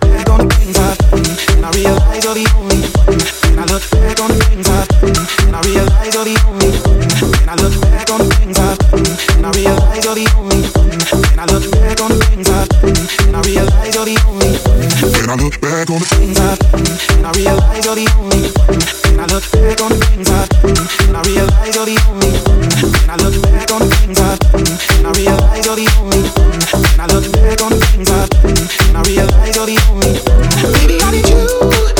back on the things I've done, and I realize you're the only one. And I look back on the things I've done, and I realize you're the only one. And I look back on the things I've done, and I realize you're the only one. When I look back on the things I've done, and I realize you're the only one. When I look back on the things I've done, and I realize you're the only one. When I look back on the things I've done, and I realize you're the only one. When I look back on the things I've done, and I realize you're the only one. When I look back on the things I've done, and I realize you're the only one. Baby, how did you?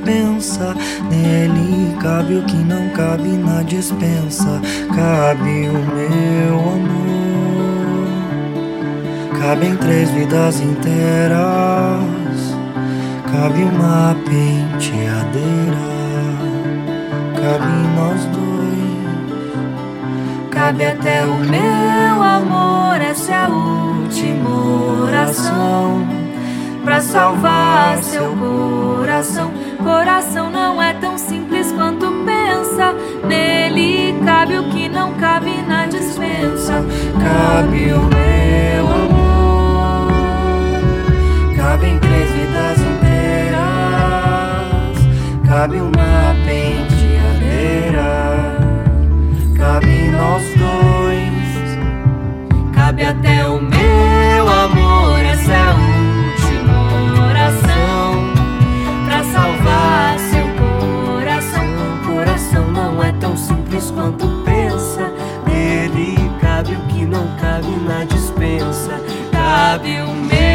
Quanto na dispensa. Cabe o meu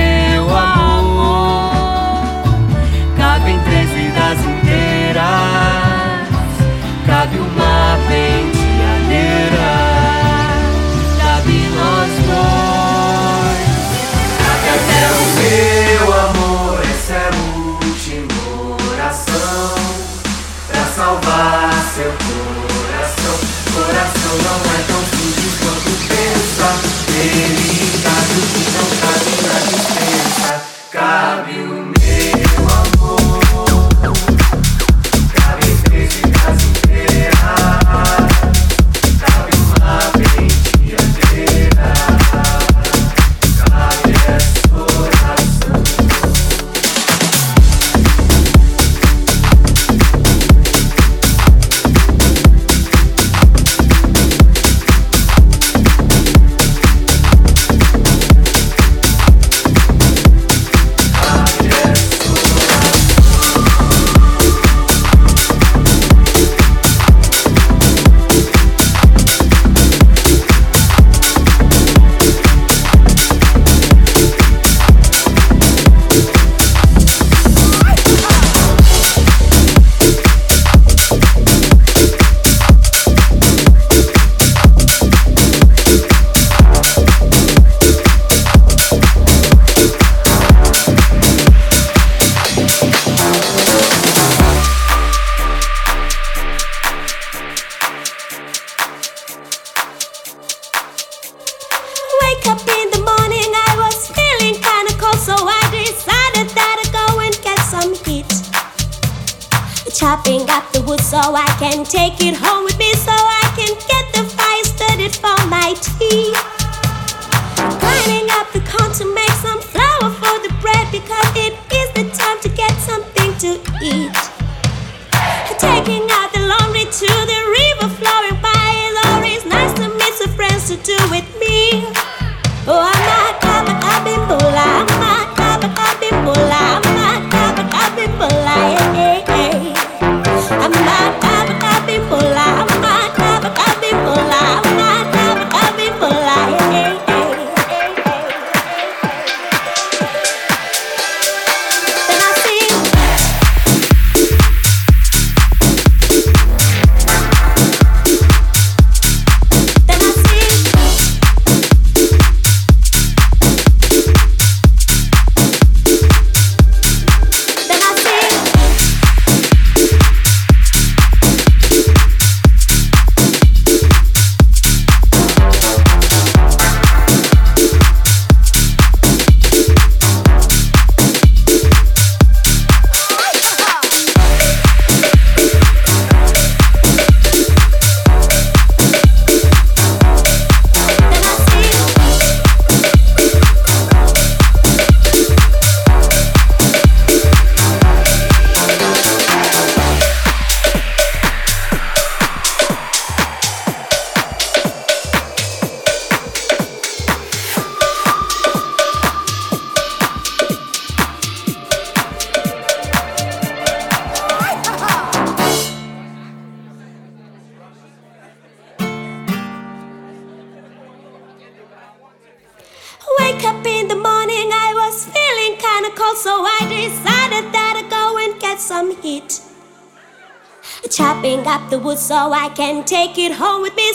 so I can take it home with me.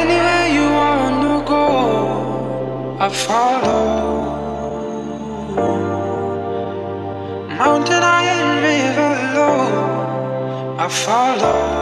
Anywhere you wanna go, I follow. Mountain, high, am river low, I follow.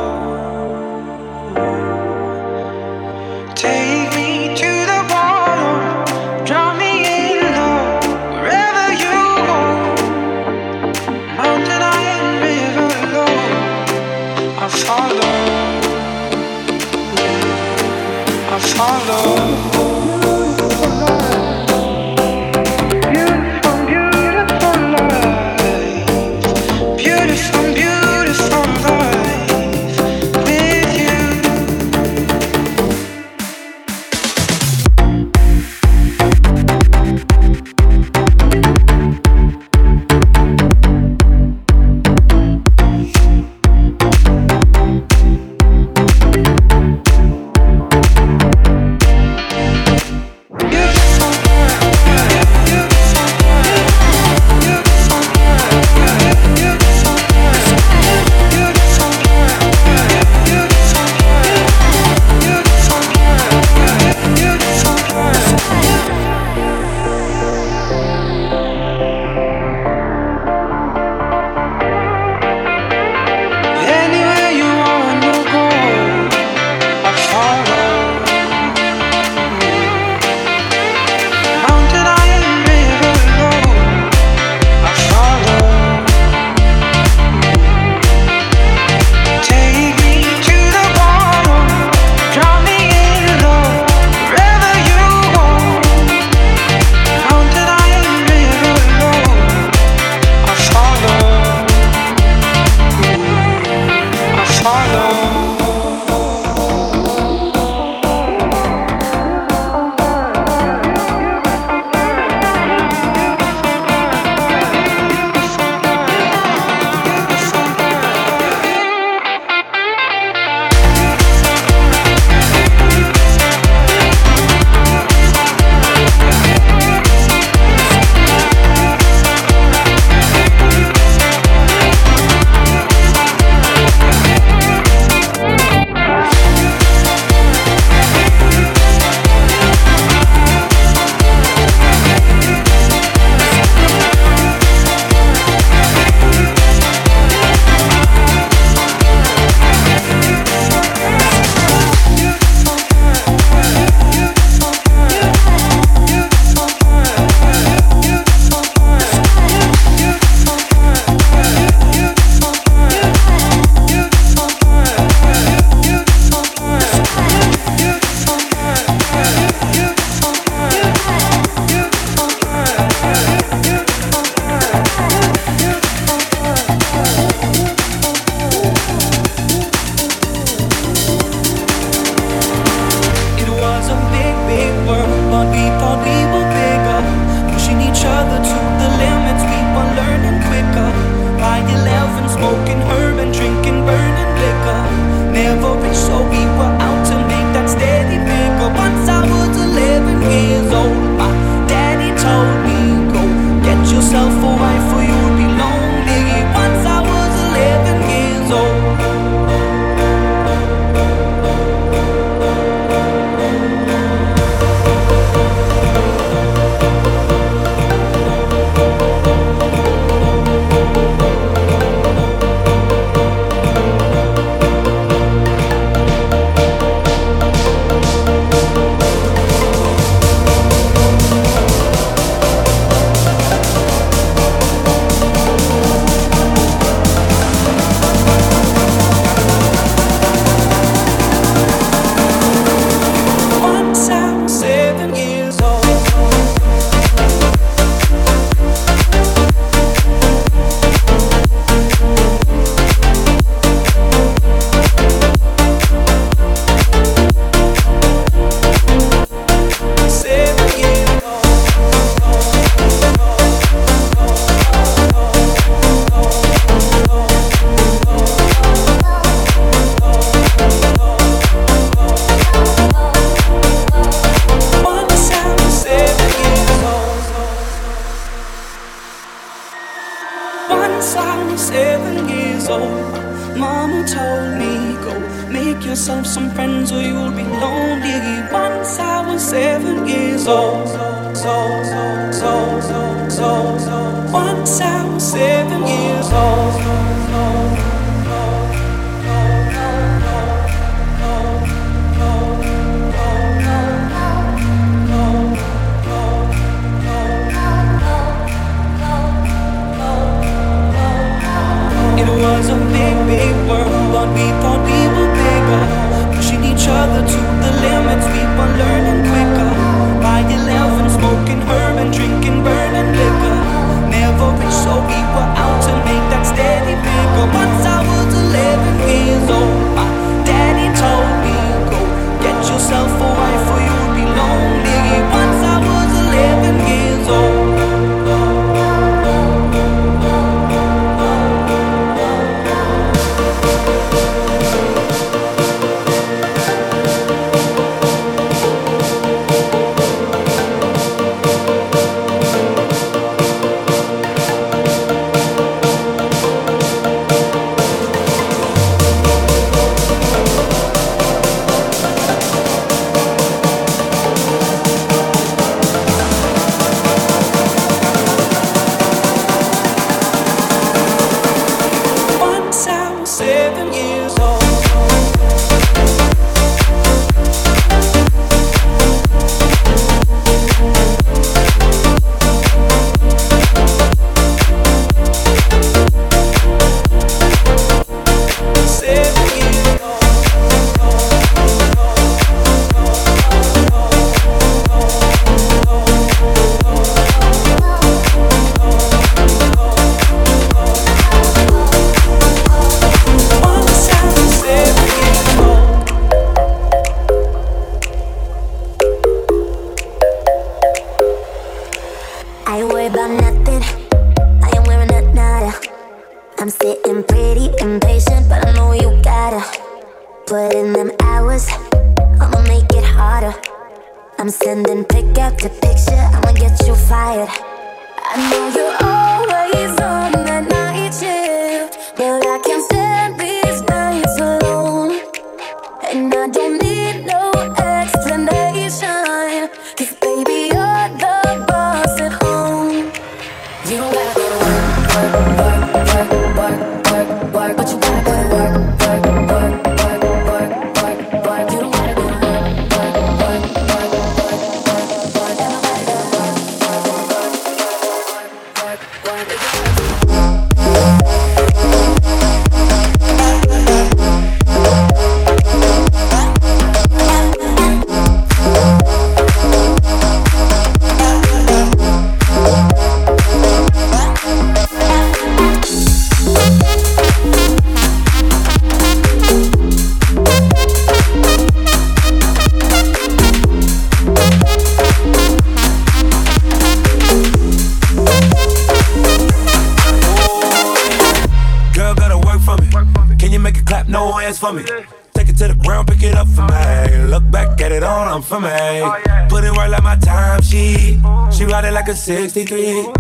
63.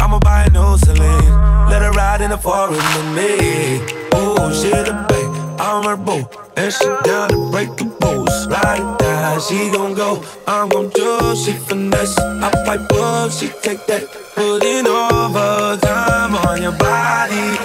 I'ma buy a new Celine. Let her ride in the forest with me. Ooh, she the babe, I'm her boo. And she down to break the rules. Ride or die, she gon' go. I'm gon' do, she finesse. I pipe up, she take that. Putting overtime on your body.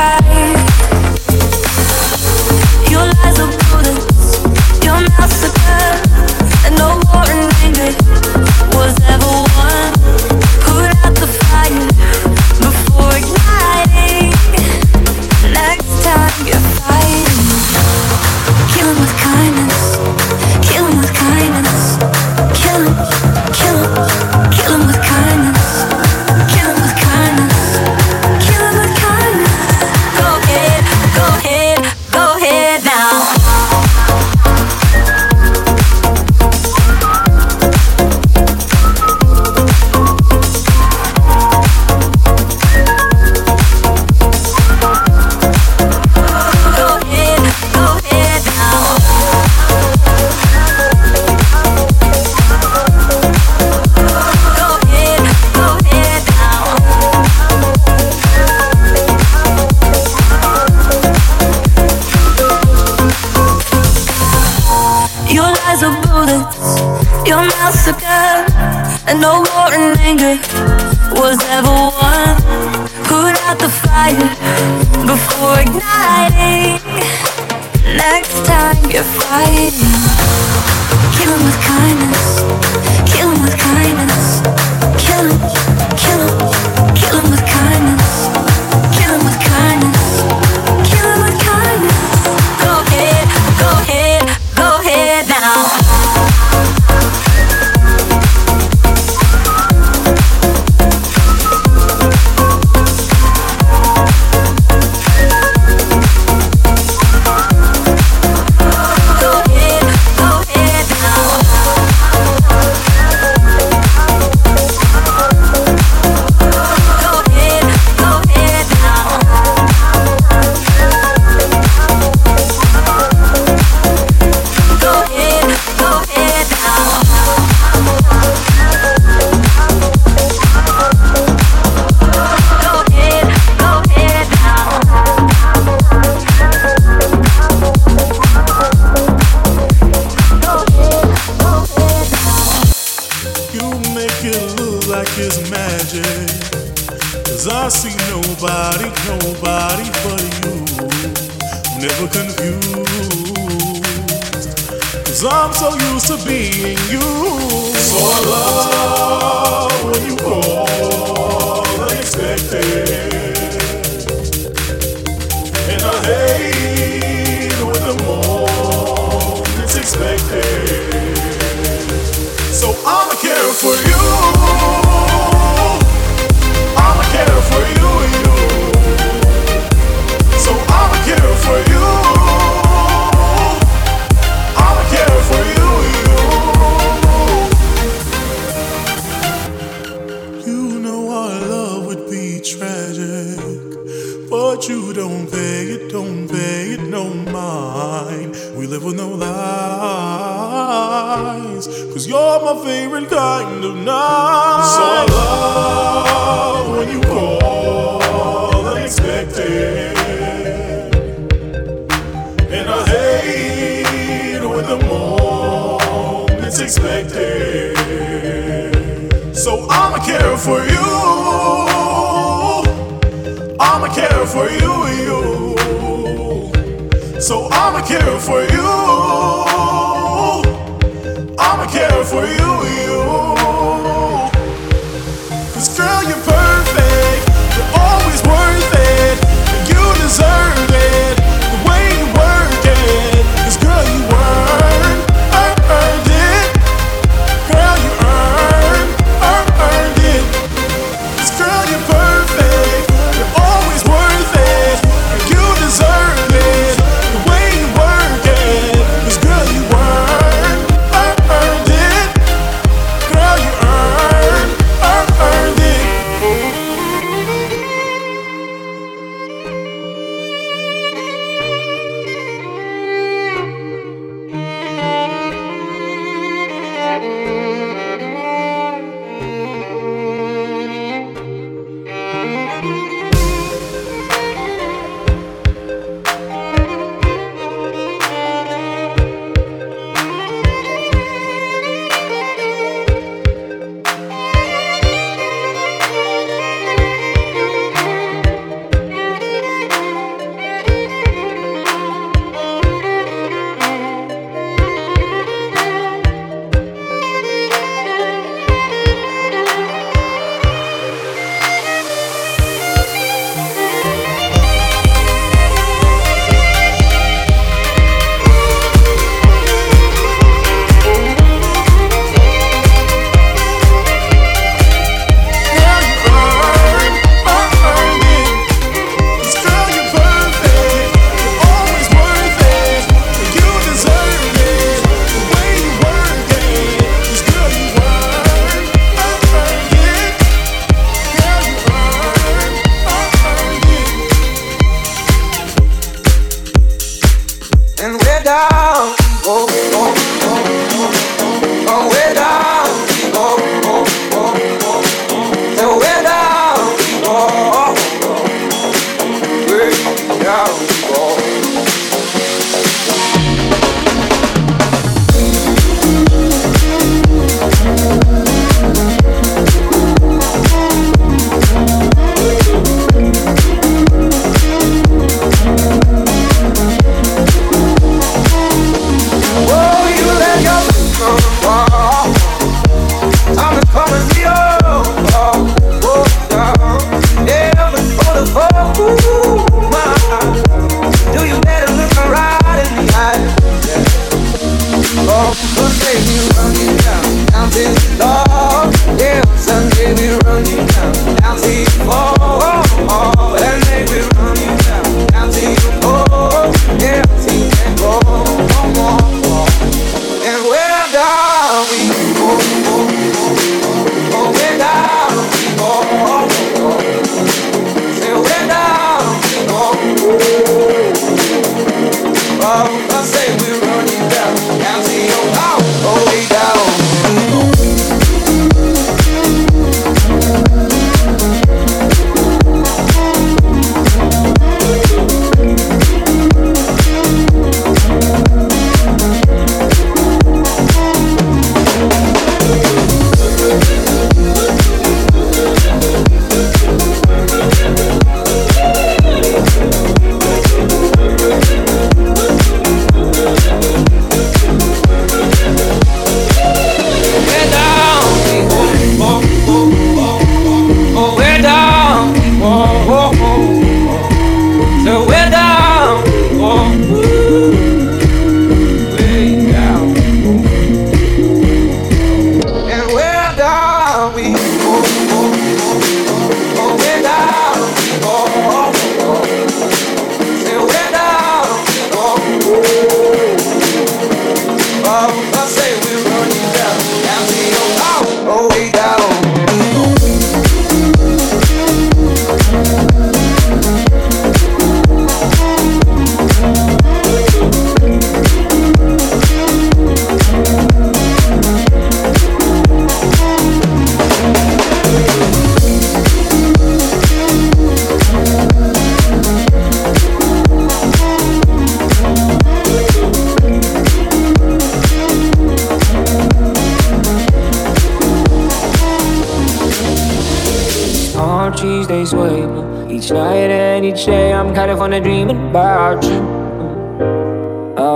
Girl,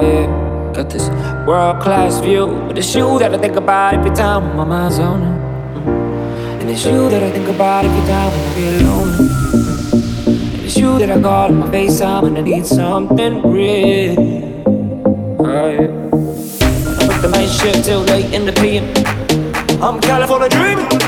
Got this world class view. But it's you that I think about every time my mind's on you. And it's you that I think about every time when I feel alone. And it's you that I call on my FaceTime when I need something real. I put the night shift till late in the PM. I'm California dreaming.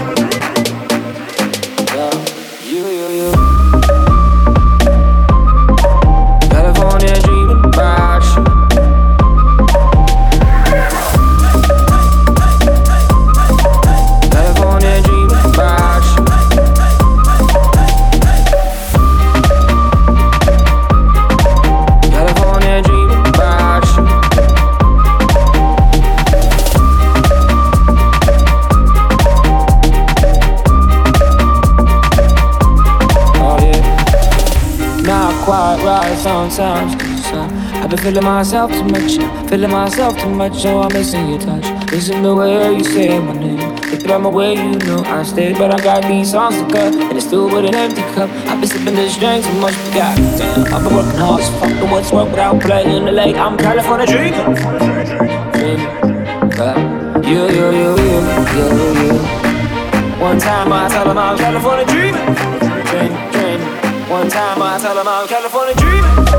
Sometimes. Uh, I've been feeling myself too much, feeling myself too much. So I'm missing your touch, missing the way you say my name. If I'm away, you know I stayed, but I got these songs to cut, and it's still with an empty cup. I've been sipping this drink too much, goddamn, I've been working hard as fuck. The what's work without playing the late. I'm California dreaming. Uh, you, you, you, you, you, you. One time I tell them I'm California dreaming, dreaming, dreaming. One time I tell them I'm California dreaming.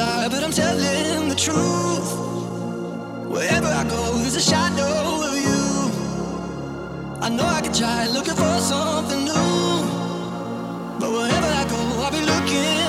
lie, but I'm telling the truth. Wherever I go, there's a shadow of you. I know I could try looking for something new, but wherever I go, I'll be looking.